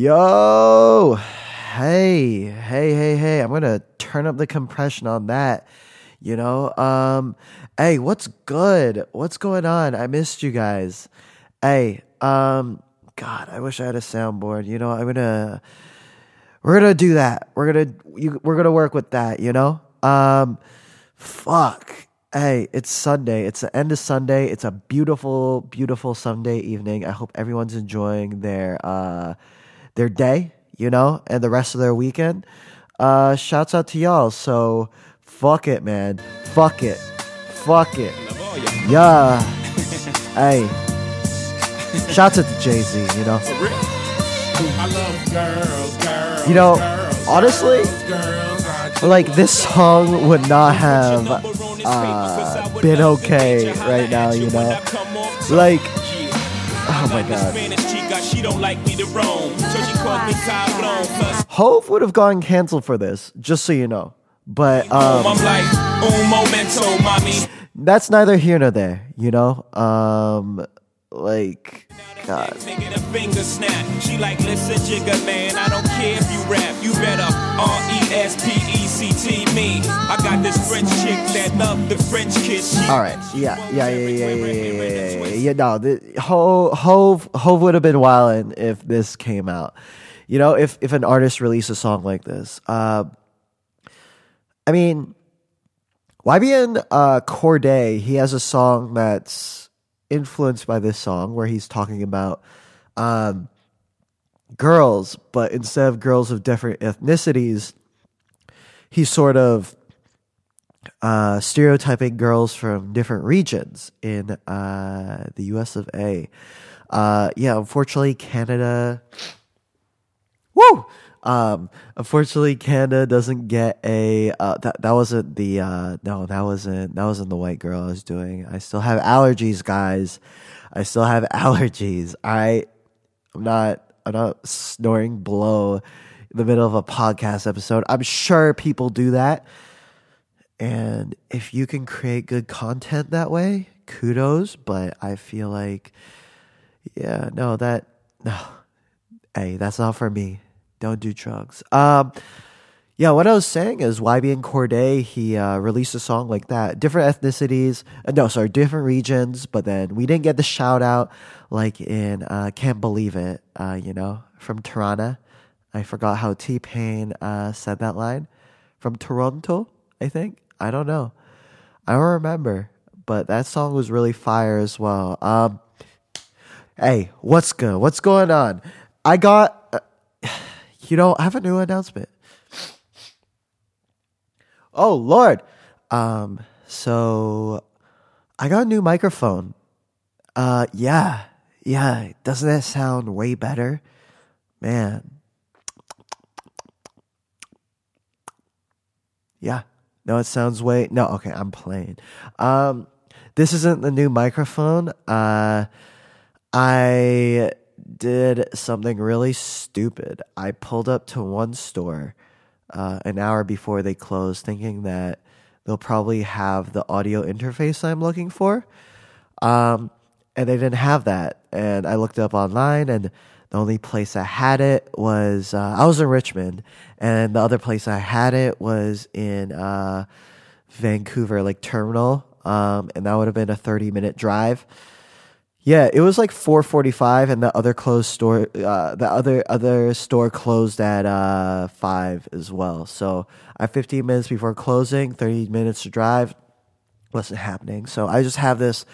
Yo, hey, hey, hey, hey! I'm gonna turn up the compression on that. You know, um, hey, what's good? What's going on? I missed you guys. Hey, um, God, I wish I had a soundboard. You know, I'm gonna, we're gonna do that. We're gonna, you, we're gonna work with that. You know, um, fuck. Hey, it's Sunday. It's the end of Sunday. It's a beautiful, beautiful Sunday evening. I hope everyone's enjoying their uh their day, you know, and the rest of their weekend. Uh shouts out to y'all. So fuck it, man. Fuck it. Fuck it. Yeah. hey. Shouts out to Jay Z, you know. Girls, girls. You know, girls, honestly, girls, girls, I Like this song would not have uh, been okay right now, you know. Like, oh my god, She don't like me to roam, so she calls me Tyrone. Plus, Hove would have gone canceled for this, just so you know. But um, I'm like, un momento, mommy. that's neither here nor there, you know. Um, like, God, a finger snap. She like, listen, jigger man, I don't care if you rap. You better R E S P E CT me. I got this French chick that love the French kiss. All right. Yeah. Yeah. Yeah. Yeah. Yeah. Yeah. Yeah. yeah, yeah. No, the, Hove Hove Hove would have been wildin' if this came out. You know, if if an artist released a song like this. Uh, I mean, YBN uh, Cordae, he has a song that's influenced by this song where he's talking about um, girls, but instead of girls of different ethnicities, he's sort of uh, stereotyping girls from different regions in uh, the US of A. Uh, yeah, unfortunately, Canada. Woo! Um, unfortunately, Canada doesn't get a. Uh, that that wasn't the. Uh, no, that wasn't that wasn't the white girl I was doing. I still have allergies, guys. I still have allergies. I, I'm not. I'm not snoring blow in the middle of a podcast episode. I'm sure people do that. And if you can create good content that way, kudos. But I feel like, yeah, no, that, no, hey, that's not for me. Don't do drugs. Um, yeah, what I was saying is YBN Cordae, he uh, released a song like that. Different ethnicities, uh, no, sorry, different regions, but then we didn't get the shout out like in uh, Can't Believe It, uh, you know, from Toronto. I forgot how T Pain uh, said that line. From Toronto, I think. I don't know. I don't remember, but that song was really fire as well. Um, hey, what's good? What's going on? I got, uh, you know, I have a new announcement. Oh Lord. Um so I got a new microphone. Uh yeah. Yeah, doesn't that sound way better? Man. Yeah. No, it sounds way No, okay, I'm playing. Um this isn't the new microphone. Uh I did something really stupid. I pulled up to one store uh, an hour before they closed, thinking that they'll probably have the audio interface I'm looking for. Um, and they didn't have that. And I looked up online, and the only place I had it was uh, I was in Richmond, and the other place I had it was in uh, Vancouver, like Terminal. Um, and that would have been a 30 minute drive. Yeah, it was like 4:45 and the other closed store uh the other other store closed at uh 5 as well. So, I have 15 minutes before closing, 30 minutes to drive. Wasn't happening. So, I just have this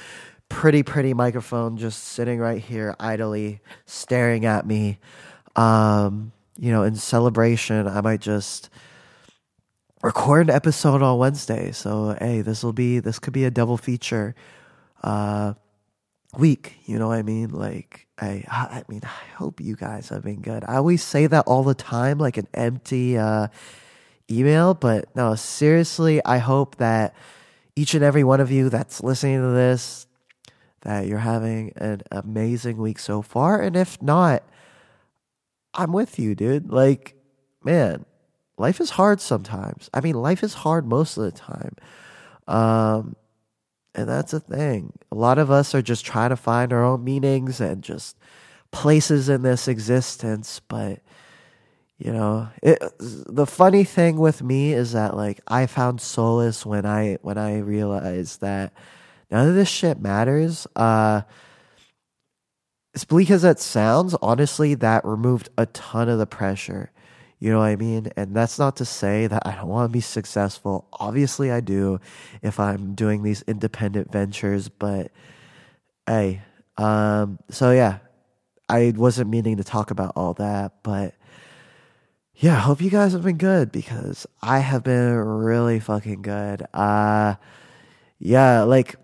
pretty pretty microphone just sitting right here idly staring at me. Um, you know, in celebration, I might just record an episode on Wednesday. So, hey, this will be this could be a double feature. Uh week. You know what I mean? Like, I, I mean, I hope you guys have been good. I always say that all the time, like an empty uh, email, but no, seriously, I hope that each and every one of you that's listening to this, that you're having an amazing week so far. And if not, I'm with you, dude. Like, man, life is hard sometimes. I mean, life is hard most of the time. Um, and that's a thing. A lot of us are just trying to find our own meanings and just places in this existence, but you know, it, the funny thing with me is that like I found solace when I when I realized that none of this shit matters. Uh as bleak as that sounds, honestly, that removed a ton of the pressure. You know what I mean? And that's not to say that I don't want to be successful. Obviously, I do if I'm doing these independent ventures, but hey, um, so yeah, I wasn't meaning to talk about all that, but yeah, hope you guys have been good because I have been really fucking good. Uh, yeah, like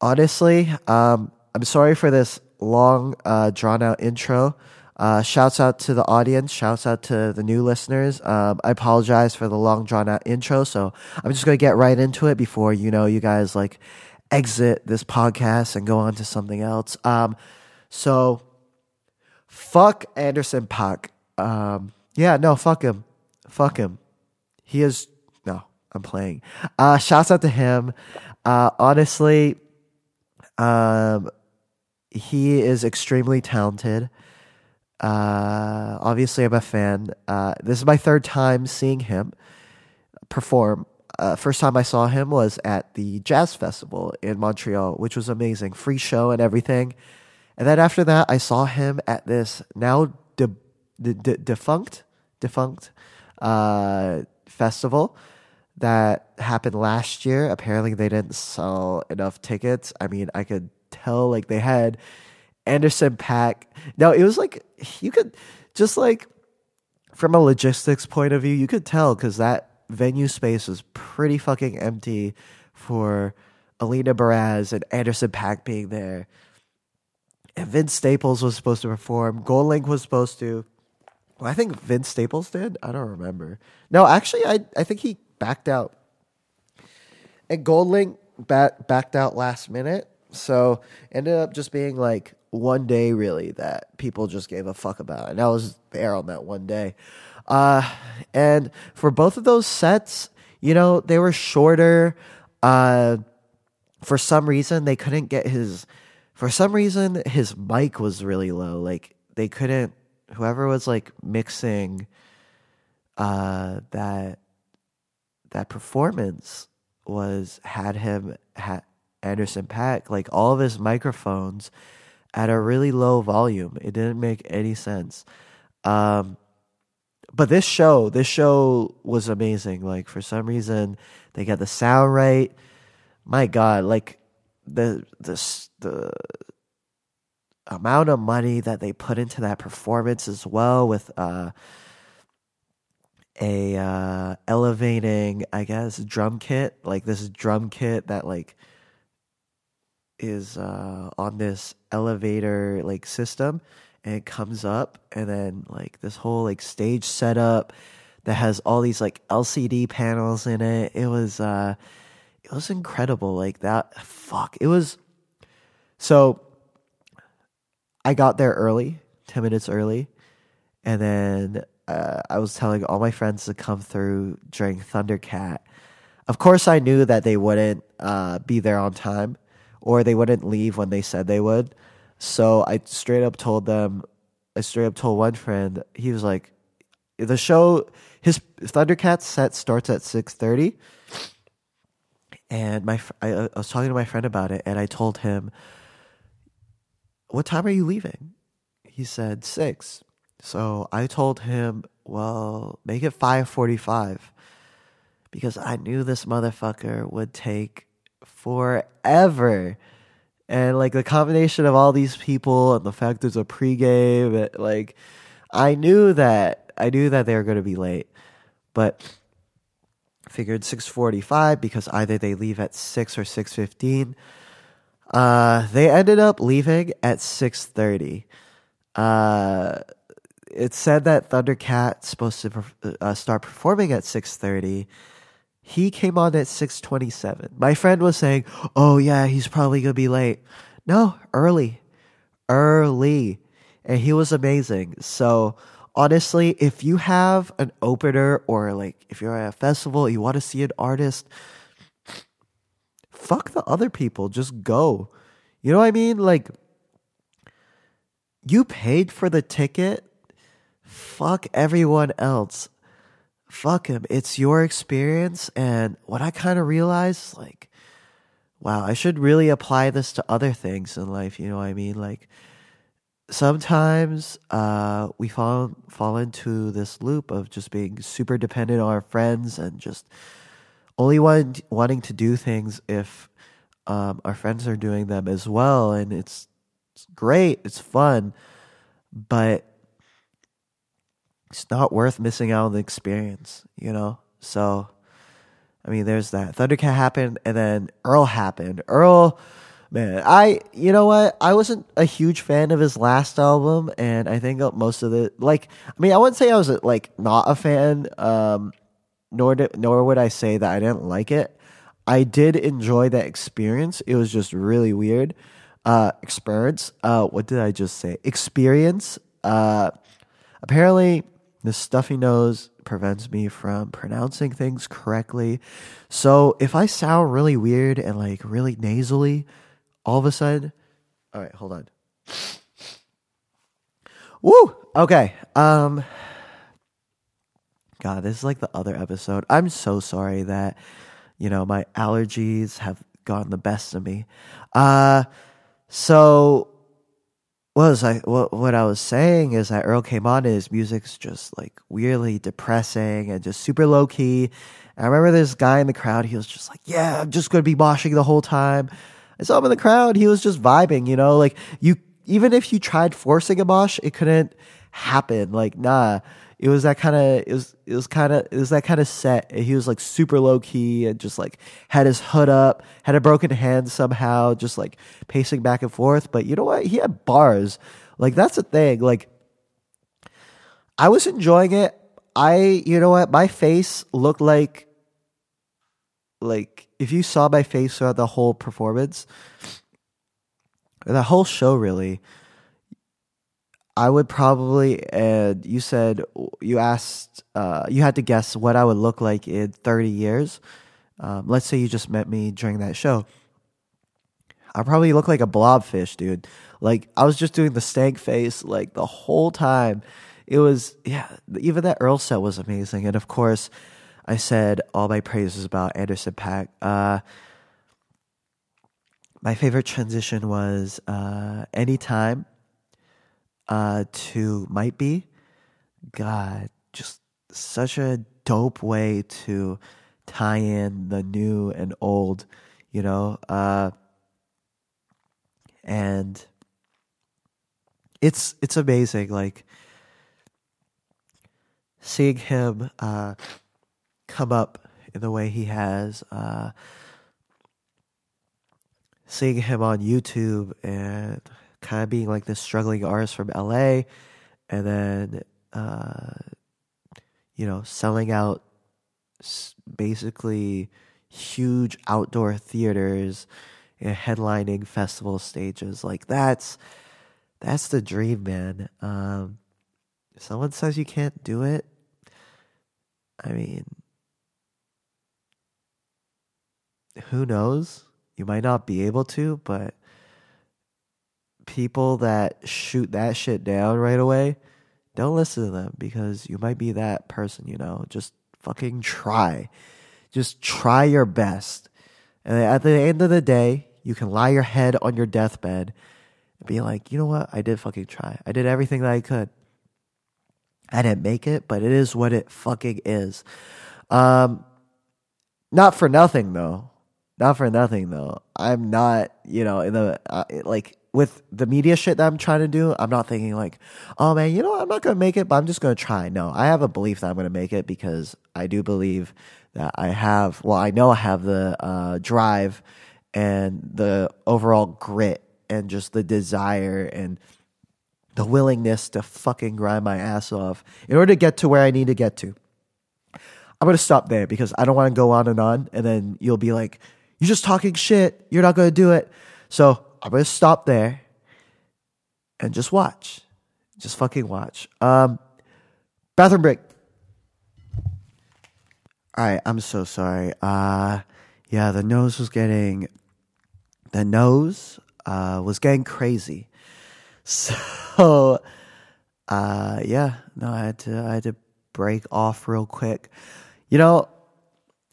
honestly, um, I'm sorry for this long, uh, drawn out intro. Uh, shouts out to the audience. Shouts out to the new listeners. Um, I apologize for the long, drawn out intro. So I'm just going to get right into it before, you know, you guys like exit this podcast and go on to something else. Um, so fuck Anderson .Paak. Um, yeah, no, fuck him. Fuck him. He is, no, I'm playing. Uh, shouts out to him. Uh, honestly, um, he is extremely talented. Uh, obviously, I'm a fan. Uh, this is my third time seeing him perform. Uh, first time I saw him was at the Jazz Festival in Montreal, which was amazing. Free show and everything. And then after that, I saw him at this now de- de- de- defunct, defunct uh, festival that happened last year. Apparently, they didn't sell enough tickets. I mean, I could tell like they had Anderson .Paak. Now it was like you could just like from a logistics point of view, you could tell because that venue space was pretty fucking empty for Alina Baraz and Anderson .Paak being there. And Vince Staples was supposed to perform. GoldLink was supposed to. Well, I think Vince Staples did. I don't remember. No, actually, I I think he backed out. And GoldLink back, backed out last minute. So ended up just being like one day really that people just gave a fuck about. And I was there on that one day. Uh, and for both of those sets, you know, they were shorter. Uh, for some reason they couldn't get his for some reason his mic was really low. Like they couldn't whoever was like mixing uh that that performance was had him had Anderson .Paak like all of his microphones at a really low volume. It didn't make any sense. Um but this show, this show was amazing. Like for some reason they got the sound right. My god, like the the the amount of money that they put into that performance as well with uh a uh elevating i guess drum kit like this drum kit that like is uh on this elevator like system and it comes up and then like this whole like stage setup that has all these like lcd panels in it. It was uh it was incredible like that fuck it was so I got there early, 10 minutes early, and then uh, I was telling all my friends to come through during Thundercat. Of course, I knew that they wouldn't uh, be there on time or they wouldn't leave when they said they would. So I straight up told them, I straight up told one friend, he was like, the show, his Thundercat set starts at 6.30. And my, I, I was talking to my friend about it and I told him, what time are you leaving? He said six. So I told him, well, make it five forty-five, because I knew this motherfucker would take forever. And like the combination of all these people and the fact there's a pregame, it, like I knew that I knew that they were going to be late, but figured six forty-five because either they leave at six or six fifteen. Uh, they ended up leaving at 6:30. Uh, it said that Thundercat's supposed to uh, start performing at 6:30. He came on at 6:27. My friend was saying, "Oh yeah, he's probably going to be late." No, early. Early. And he was amazing. So, honestly, if you have an opener or like if you're at a festival, you want to see an artist, fuck the other people. Just go. You know what I mean? Like, you paid for the ticket. Fuck everyone else. Fuck him. It's your experience. And what I kind of realized, like, wow, I should really apply this to other things in life. You know what I mean? Like, sometimes uh, we fall fall into this loop of just being super dependent on our friends and just only want, wanting to do things if um, our friends are doing them as well, and it's, it's great, it's fun, but it's not worth missing out on the experience, you know. So, I mean, there's that. Thundercat happened, and then Earl happened. Earl Man, I you know what? I wasn't a huge fan of his last album, and I think most of the like. I mean, I wouldn't say I was like not a fan. Um, nor did, nor would I say that I didn't like it. I did enjoy that experience. It was just really weird. Uh, experience. Uh, what did I just say? Experience. Uh, apparently, the stuffy nose prevents me from pronouncing things correctly. So if I sound really weird and like really nasally, all of a sudden, all right, hold on. Woo! Okay. Um God, this is like the other episode. I'm so sorry that you know, my allergies have gotten the best of me. Uh so was I what what I was saying is that Earl came on and his music's just like weirdly depressing and just super low key. And I remember this guy in the crowd, he was just like, Yeah, I'm just gonna be moshing the whole time. I saw him in the crowd. He was just vibing, you know, like you, even if you tried forcing a mosh, it couldn't happen. Like, nah, it was that kind of, it was, it was kind of, it was that kind of set. He was like super low key and just like had his hood up, had a broken hand somehow, just like pacing back and forth. But you know what? He had bars. Like, that's the thing. Like, I was enjoying it. I, you know what? My face looked like, like, if you saw my face throughout the whole performance, the whole show really, I would probably, and you said, you asked, uh, you had to guess what I would look like in 30 years. Um, let's say you just met me during that show. I probably look like a blobfish, dude. Like I was just doing the stank face like the whole time. It was yeah, even that Earl set was amazing. And of course, I said all my praises about Anderson .Paak. Uh, my favorite transition was uh, anytime uh, to might be. God, just such a dope way to tie in the new and old, you know. Uh, and it's it's amazing, like seeing him. Uh, come up in the way he has. Uh, seeing him on YouTube and kind of being like this struggling artist from LA, and then uh, you know selling out basically huge outdoor theaters and headlining festival stages. Like that's that's the dream, man. Um, someone says you can't do it. I mean, who knows? You might not be able to, but people that shoot that shit down right away, don't listen to them because you might be that person, you know? Just fucking try. Just try your best. And at the end of the day, you can lie your head on your deathbed and be like, you know what? I did fucking try. I did everything that I could. I didn't make it, but it is what it fucking is. Um, not for nothing though. Not for nothing though. I'm not, you know, in the uh, like with the media shit that I'm trying to do. I'm not thinking like, oh man, you know, what? I'm not gonna make it, but I'm just gonna try. No, I have a belief that I'm gonna make it because I do believe that I have. Well, I know I have the uh, drive and the overall grit and just the desire and the willingness to fucking grind my ass off in order to get to where I need to get to. I'm gonna stop there because I don't want to go on and on, and then you'll be like you're just talking shit. You're not to do it. So I'm to stop there and just watch. Just fucking watch. Um, bathroom break. All right, I'm so sorry. Uh, yeah, the nose was getting, the nose uh, was getting crazy. So, uh, yeah, no, I had to, I had to break off real quick. You know,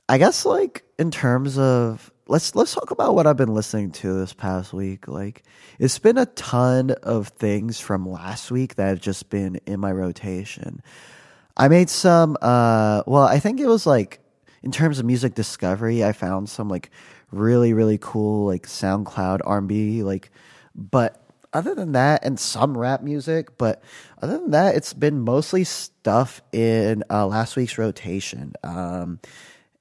I guess like in terms of let's let's talk about what I've been listening to this past week. Like it's been a ton of things from last week that have just been in my rotation. I made some uh well, I think it was like in terms of music discovery, I found some like really really cool like SoundCloud R&B like but other than that and some rap music, but other than that it's been mostly stuff in uh last week's rotation. Um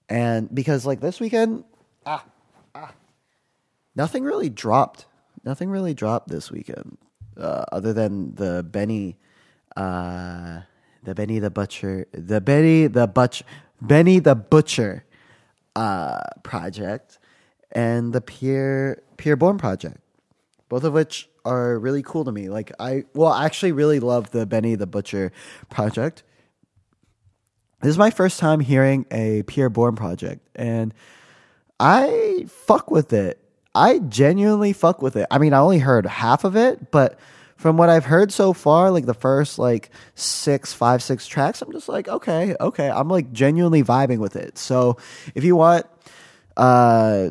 and because like this weekend ah, nothing really dropped. Nothing really dropped this weekend, uh, other than the Benny, uh, the Benny the Butcher, the Benny the Butcher, Benny the Butcher, uh, project, and the Pierre Pierre Bourne project, both of which are really cool to me. Like I, well, I actually really love the Benny the Butcher project. This is my first time hearing a Pierre Bourne project, and I fuck with it. I genuinely fuck with it. I mean, I only heard half of it, but from what I've heard so far, like the first like six, five, six tracks, I'm just like, okay, okay. I'm like genuinely vibing with it. So if you want, uh,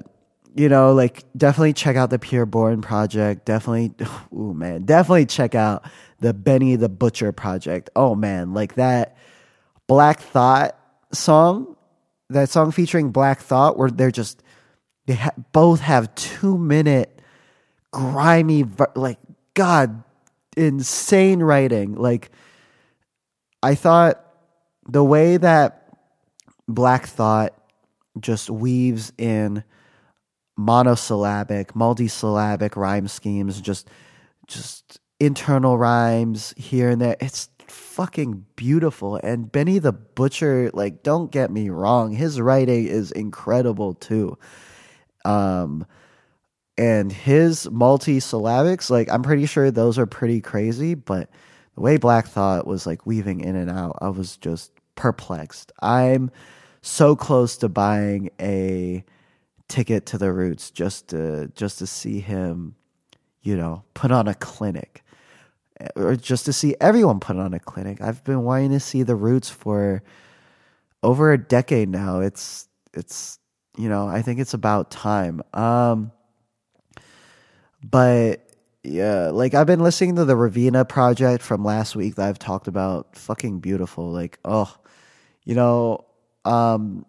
you know, like definitely check out the Pierre Bourne project. Definitely, ooh man, definitely check out the Benny the Butcher project. Oh man, like that Black Thought song, that song featuring Black Thought, where they're just they ha- both have two minute grimy, like God, insane writing. Like I thought the way that Black Thought just weaves in monosyllabic, multisyllabic rhyme schemes, just just internal rhymes here and there. It's fucking beautiful. And Benny the Butcher, like, don't get me wrong, his writing is incredible too. Um and his multi-syllabics, like I'm pretty sure those are pretty crazy, but the way Black Thought was like weaving in and out, I was just perplexed. I'm so close to buying a ticket to the roots just to just to see him, you know, put on a clinic. Or just to see everyone put on a clinic. I've been wanting to see the roots for over a decade now. It's it's you know, I think it's about time. Um but yeah, like I've been listening to the Raveena project from last week that I've talked about. Fucking beautiful. Like, oh, you know, um,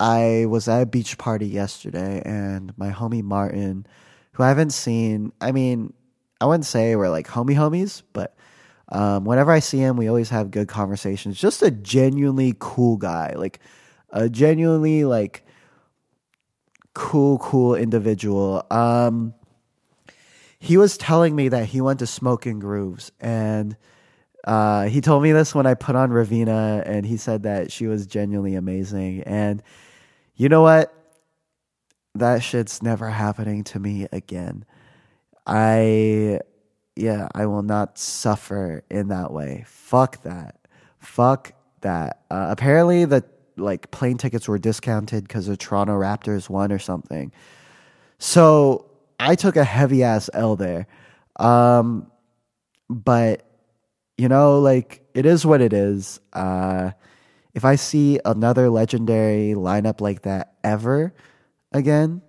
I was at a beach party yesterday and my homie Martin, who I haven't seen, I mean, I wouldn't say we're like homie homies, but um, whenever I see him, we always have good conversations. Just a genuinely cool guy, like a genuinely like cool, cool individual. Um, he was telling me that he went to Smoking Grooves, and uh, he told me this when I put on Raveena, and he said that she was genuinely amazing. And you know what? That shit's never happening to me again. I, yeah, I will not suffer in that way. Fuck that. Fuck that. Uh, apparently, the like plane tickets were discounted because the Toronto Raptors won or something. So I took a heavy ass L there. Um, but you know, like it is what it is. Uh, if I see another legendary lineup like that ever again,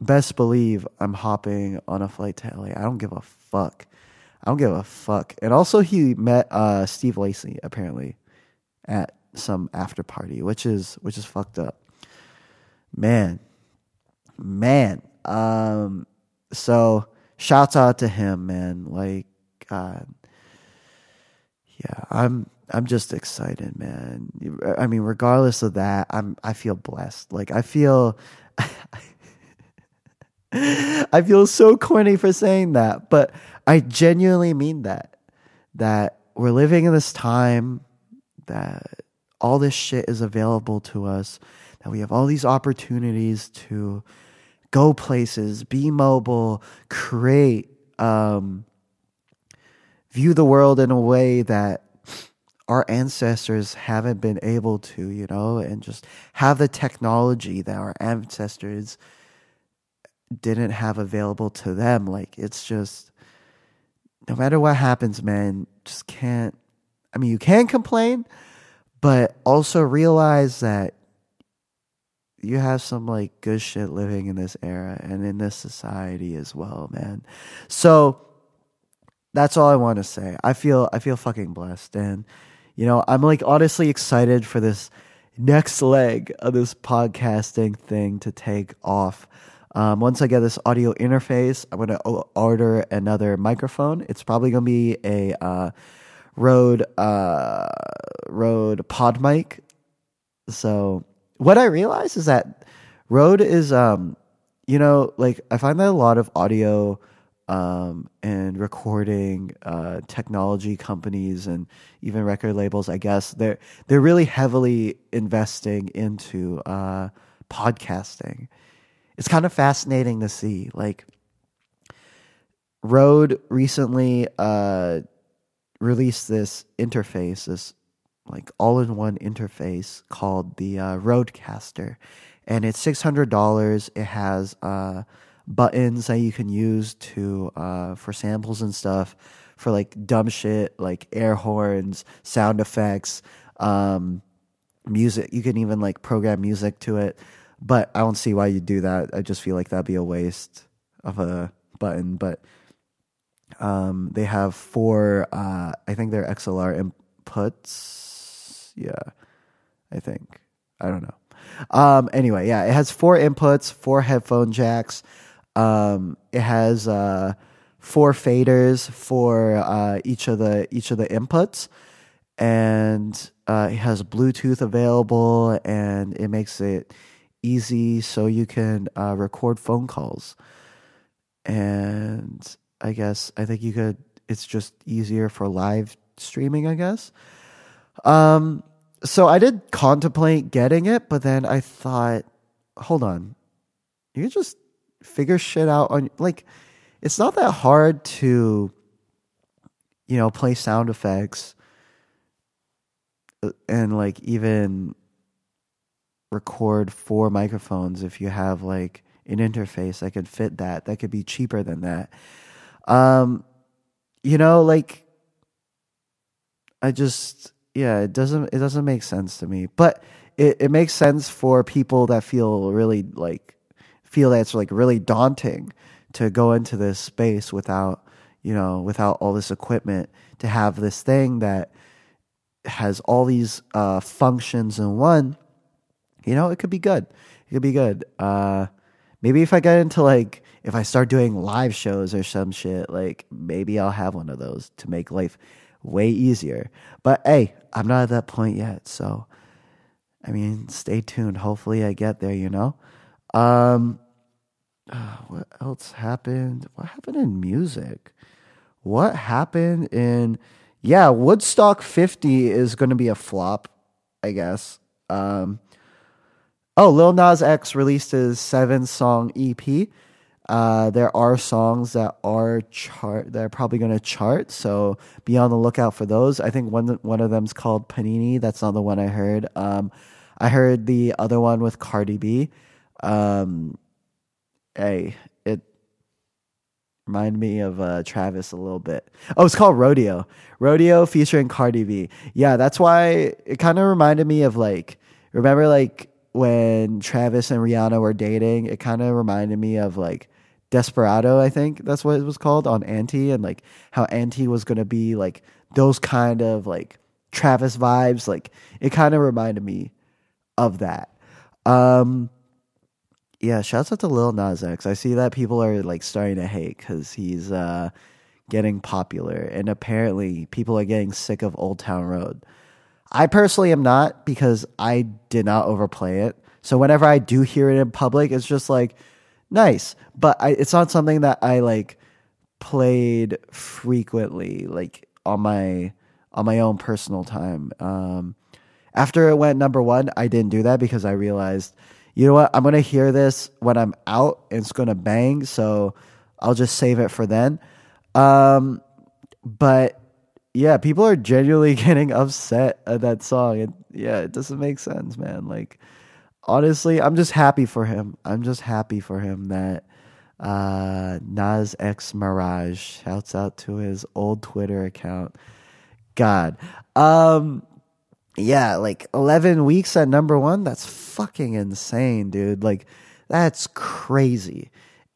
best believe I'm hopping on a flight to LA. I don't give a fuck. I don't give a fuck. And also, he met uh, Steve Lacy apparently at some after party, which is which is fucked up. Man, man. Um, so shouts out to him, man. Like, yeah, I'm I'm just excited, man. I mean, regardless of that, I'm I feel blessed. Like I feel. I feel so corny for saying that, but I genuinely mean that. That we're living in this time that all this shit is available to us, that we have all these opportunities to go places, be mobile, create, um, view the world in a way that our ancestors haven't been able to, you know, and just have the technology that our ancestors didn't have available to them. Like it's just no matter what happens, man, just can't I mean you can complain, but also realize that you have some like good shit living in this era and in this society as well, man. So that's all I want to say. I feel I feel fucking blessed and you know, I'm like honestly excited for this next leg of this podcasting thing to take off. Um, once I get this audio interface, I'm gonna order another microphone. It's probably gonna be a uh, Rode uh, Rode Pod mic. So what I realize is that Rode is, um, you know, like I find that a lot of audio um, and recording uh, technology companies and even record labels, I guess they're they're really heavily investing into uh, podcasting. It's kind of fascinating to see. Like Rode recently uh, released this interface, this like all-in-one interface called the uh, Rodecaster, and it's six hundred dollars. It has uh, buttons that you can use to uh, for samples and stuff for like dumb shit like air horns, sound effects, um, music. You can even like program music to it, but I don't see why you'd do that. I just feel like that'd be a waste of a button. But um, they have four. Uh, I think they're XLR inputs. Yeah, I think. I don't know. Um, anyway, yeah, it has four inputs, four headphone jacks. Um, it has uh, four faders for uh, each of the each of the inputs, and uh, it has Bluetooth available, and it makes it easy so you can uh, record phone calls. And I guess I think you could. It's just easier for live streaming, I guess. Um, so I did contemplate getting it, but then I thought, hold on, you can just figure shit out on like it's not that hard to you know play sound effects uh, and like even record four microphones if you have like an interface that could fit that that could be cheaper than that um you know like i just yeah it doesn't it doesn't make sense to me. But it, it makes sense for people that feel really like feel that it's like really daunting to go into this space without you know without all this equipment to have this thing that has all these uh, functions in one. You know it could be good. It could be good. Uh, maybe if i get into like if i start doing live shows or some shit like maybe i'll have one of those to make life way easier but hey i'm not at that point yet so i mean stay tuned hopefully i get there you know um, uh, what else happened? What happened in music? What happened in? Yeah, Woodstock 50 is going to be a flop, I guess. Um, oh, Lil Nas X released his seven song EP. Uh, there are songs that are chart that are probably going to chart, so be on the lookout for those. I think one one of them's called Panini. That's not the one I heard. Um, I heard the other one with Cardi B. Um, hey, it reminded me of uh, Travis a little bit. Oh, it's called Rodeo. Rodeo featuring Cardi B. Yeah, that's why it kind of reminded me of like remember like when Travis and Rihanna were dating. It kind of reminded me of like Desperado. I think that's what it was called on Anti, and like how Anti was gonna be like those kind of like Travis vibes. Like it kind of reminded me of that. Um, yeah, shouts out to Lil Nas X. I see that people are like starting to hate because he's uh, getting popular, and apparently people are getting sick of Old Town Road. I personally am not because I did not overplay it. So whenever I do hear it in public, it's just like nice, but I, it's not something that I like played frequently, like on my on my own personal time. Um, after it went number one, I didn't do that because I realized you know what? I'm gonna hear this when I'm out and it's gonna bang, so I'll just save it for then. Um, but yeah, people are genuinely getting upset at that song, and yeah, it doesn't make sense, man. Like, honestly, I'm just happy for him. I'm just happy for him that Uh, Nas X Mirage shouts out to his old Twitter account. God. Um, yeah, like 11 weeks at number one. That's fucking insane, dude. Like, that's crazy.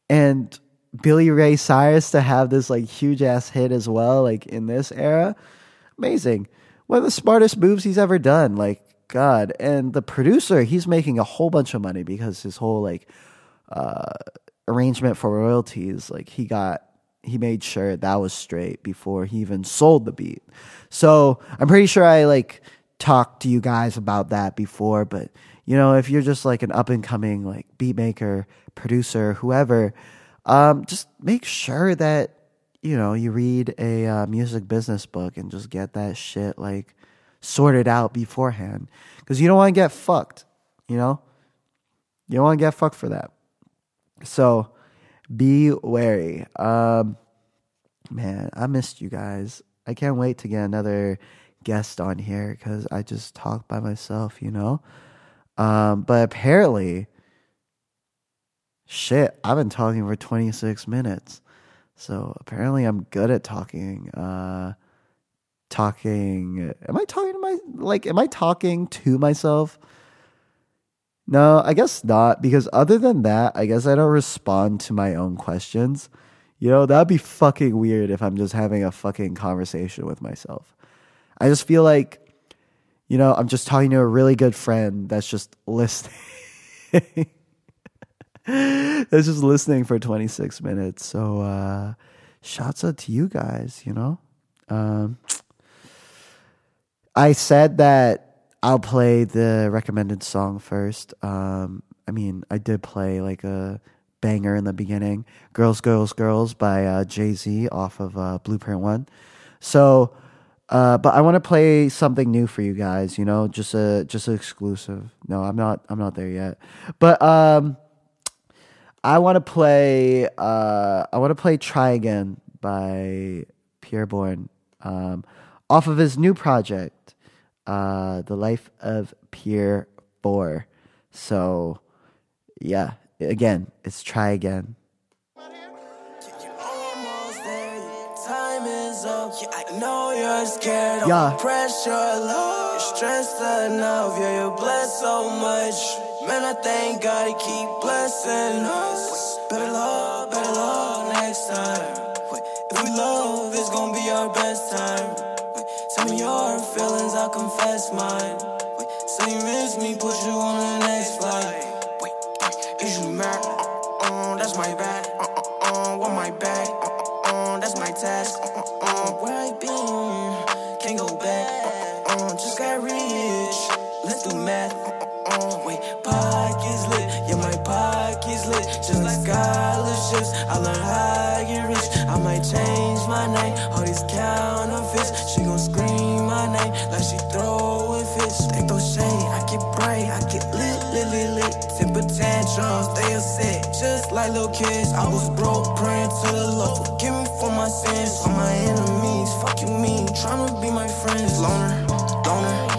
And Billy Ray Cyrus to have this like huge ass hit as well, like in this era, amazing. One of the smartest moves he's ever done. Like, God. And the producer, he's making a whole bunch of money because his whole like uh arrangement for royalties, like he got he made sure that was straight before he even sold the beat. So I'm pretty sure I like talked to you guys about that before, but you know, if you're just like an up and coming like beat maker, producer, whoever, um, just make sure that you know you read a uh, music business book and just get that shit like sorted out beforehand because you don't want to get fucked. You know, you don't want to get fucked for that. So be wary. Um, man, I missed you guys. I can't wait to get another guest on here because I just talk by myself, you know. Um, but apparently, shit, I've been talking for 26 minutes. So apparently, I'm good at talking. Uh, talking. Am I talking to my like? Am I talking to myself? No, I guess not. Because other than that, I guess I don't respond to my own questions. You know, that'd be fucking weird if I'm just having a fucking conversation with myself. I just feel like, you know, I'm just talking to a really good friend that's just listening. that's just listening for 26 minutes. So, uh, shouts out to you guys, you know? Um, I said that I'll play the recommended song first. Um, I mean, I did play like a banger in the beginning, "Girls, Girls, Girls" by uh, Jay Z off of uh, Blueprint One. So, uh, but I want to play something new for you guys. You know, just a just an exclusive. No, I'm not. I'm not there yet. But um, I want to play. Uh, I want to play "Try Again" by Pierre Bourne, um, off of his new project uh, The Life of Pierre Four. So, yeah, again, it's try again. Time is up. Yeah, I know you're scared. Yeah. Pressure, love. You're stressed enough. Yeah, you're blessed so much. Man, I thank God he keep blessing us. Better love, better love next time. Feelings, I'll confess mine. Say you miss me, put you on the next flight. Wait, is you mad? Uh, that's my bad. Uh, uh, uh, want my bag? Uh, uh, uh, that's my task. Uh, uh, where I been? Can't go back. Uh, uh, just got rich. Let's do math. Uh, uh, wait, pockets lit. Yeah, my pockets lit. Just like scholarships. I learned how to get rich. I might change my name. All these counterfeits. She gon' like she throwing fists. They throw shade. I get bright. I get lit, lit, lit, lit. Temper tantrums, they upset. Just like little kids. I was broke, praying to the Lord. Forgive me for my sins. All my enemies. Fuck you mean. Tryna be my friends. Loner, loner,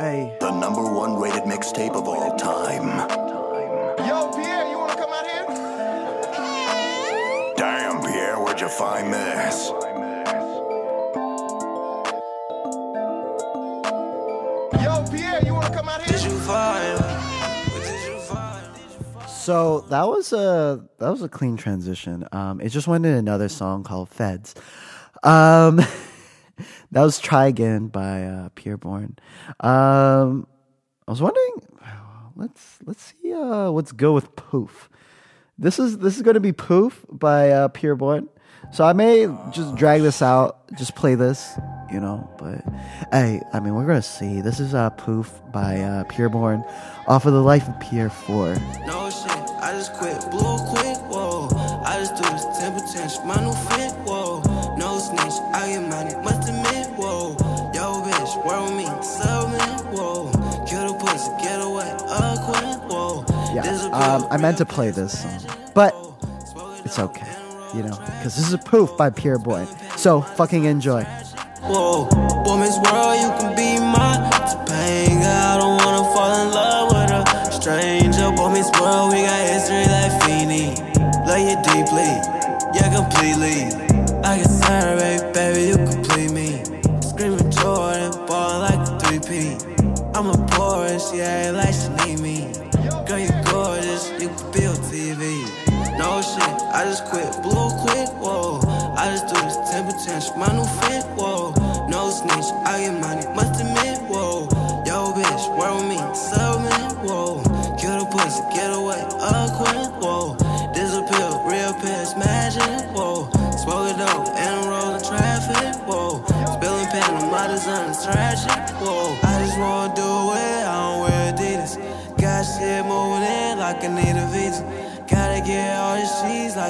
Hey, The number one rated mixtape of all time. Yo, Pierre, you wanna come out here? Damn, Pierre, where'd you find this? Yo, Pierre, you wanna come out here? you find? What did you find? So that was a that was a clean transition. Um, it just went in another song called Feds. Um, that was Try Again by uh, Pierre Bourne. Um, I was wondering, let's let's see uh, what's go with Poof. This is this is going to be Poof by uh, Pierre Bourne. So I may just drag this out, just play this, you know. But hey, I mean, we're gonna see. This is uh, Poof by uh, Pierre Bourne off of the Life of Pierre Four. No shit, I just quit, blew quick, whoa. I just do this my new fit, Yeah, um, I meant to play this song, but it's okay, you know, because this is a Poof by Pierre Bourne. So fucking enjoy. Whoa, boy, Miss World, you can be mine. Topanga, I don't wanna fall in love with a stranger. Boy Meets World, we got history like Feeny. Deeply, yeah, completely. I can baby, you complete me. Screaming Jordan, ball like the 3P. I'm a like she need me.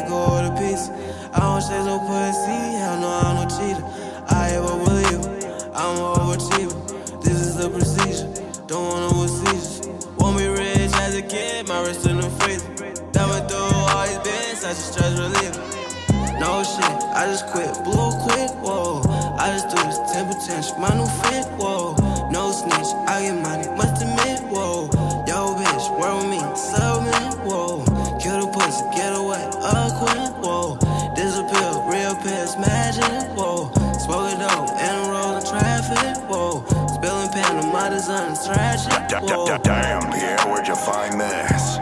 Like go order pizza. I don't chase no pussy, hell no, I'm no cheater. I ever believe I'm an overachiever. This is the procedure, don't want no seizures. Want me rich as a kid, my wrist in the freezer. Never do always been such a stress reliever. No shit, I just quit, blew quick, whoa. I just do this temper tantrum, my new fit, whoa. No snitch, I get money, must Damn, Pierre, where'd you find this?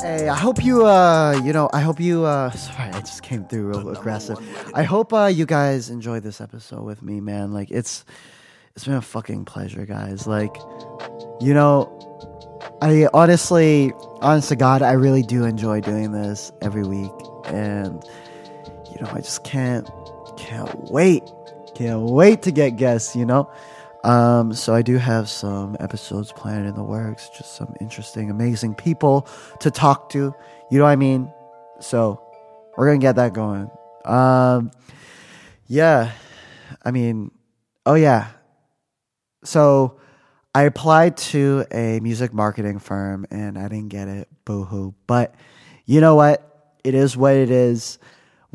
Hey, I hope you, uh, you know, I hope you, uh, sorry, I just came through real aggressive. I hope, uh, you guys enjoyed this episode with me, man. Like, it's, it's been a fucking pleasure, guys. Like, you know, I honestly, honest to God, I really do enjoy doing this every week. And, you know, I just can't, can't wait, can't wait to get guests, you know? Um, so I do have some episodes planned in the works, just some interesting, amazing people to talk to. You know what I mean? So we're gonna get that going. Um, yeah, I mean, oh yeah. So I applied to a music marketing firm and I didn't get it. Boo hoo. But you know what? It is what it is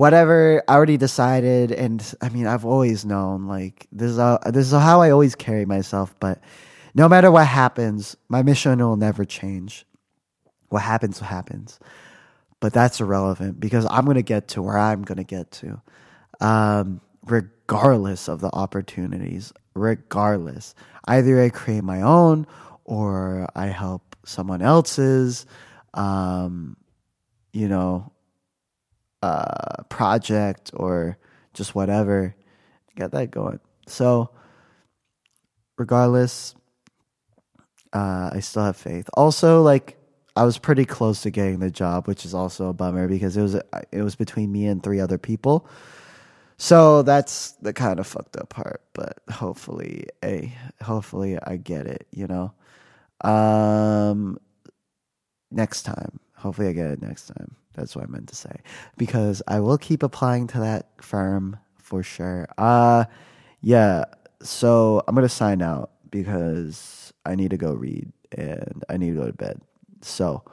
whatever I already decided, and I mean I've always known like this is how, this is how I always carry myself. But no matter what happens, my mission will never change. What happens, happens. But that's irrelevant because I'm gonna get to where I'm gonna get to, um, regardless of the opportunities. Regardless, either I create my own or I help someone else's. Um, you know, uh, project or just whatever, get that going. So, regardless, uh, I still have faith. Also, like I was pretty close to getting the job, which is also a bummer because it was it was between me and three other people. So that's the kind of fucked up part. But hopefully, a hopefully I get it. You know, um, next time. Hopefully, I get it next time. That's what I meant to say because I will keep applying to that firm for sure. Uh yeah. So I'm gonna sign out because I need to go read and I need to go to bed. So,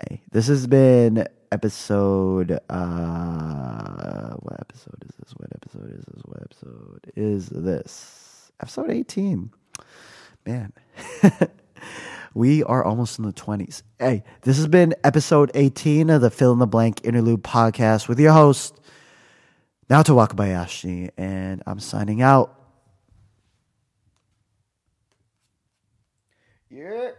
hey, this has been episode. Uh, what episode is this? What episode is this? What episode is this? Episode 18. Man. we are almost in the 20s. Hey, this has been episode 18 of the Fill in the Blank Interlude podcast with your host, Naoto Wakabayashi, and I'm signing out. Yeah.